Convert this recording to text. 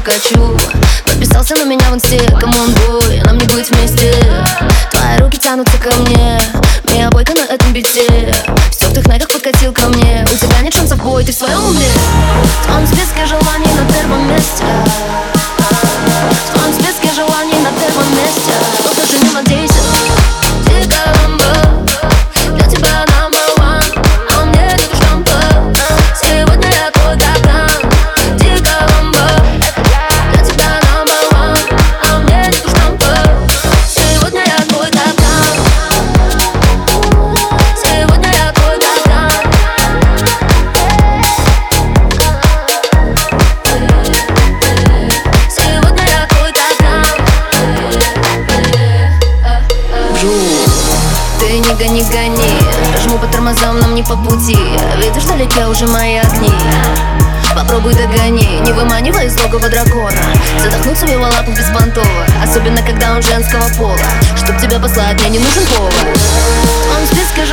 хочу Подписался на меня в инсте, come on, boy Нам не быть вместе. Твои руки тянутся ко мне Миа Бойка на этом бите. В стёртых найках подкатил ко мне У тебя нет шансов, boy, ты в своем уме. В твоем списке желаний на первом месте гони, гони. Жму по тормозам, нам не по пути. Видишь, вдалеке уже мои огни. Попробуй догони, не выманивай из логова дракона. Задохнуться в его лапах беспонтово Особенно, когда он женского пола. Чтоб тебя послать, мне не нужен повод. В твоем списке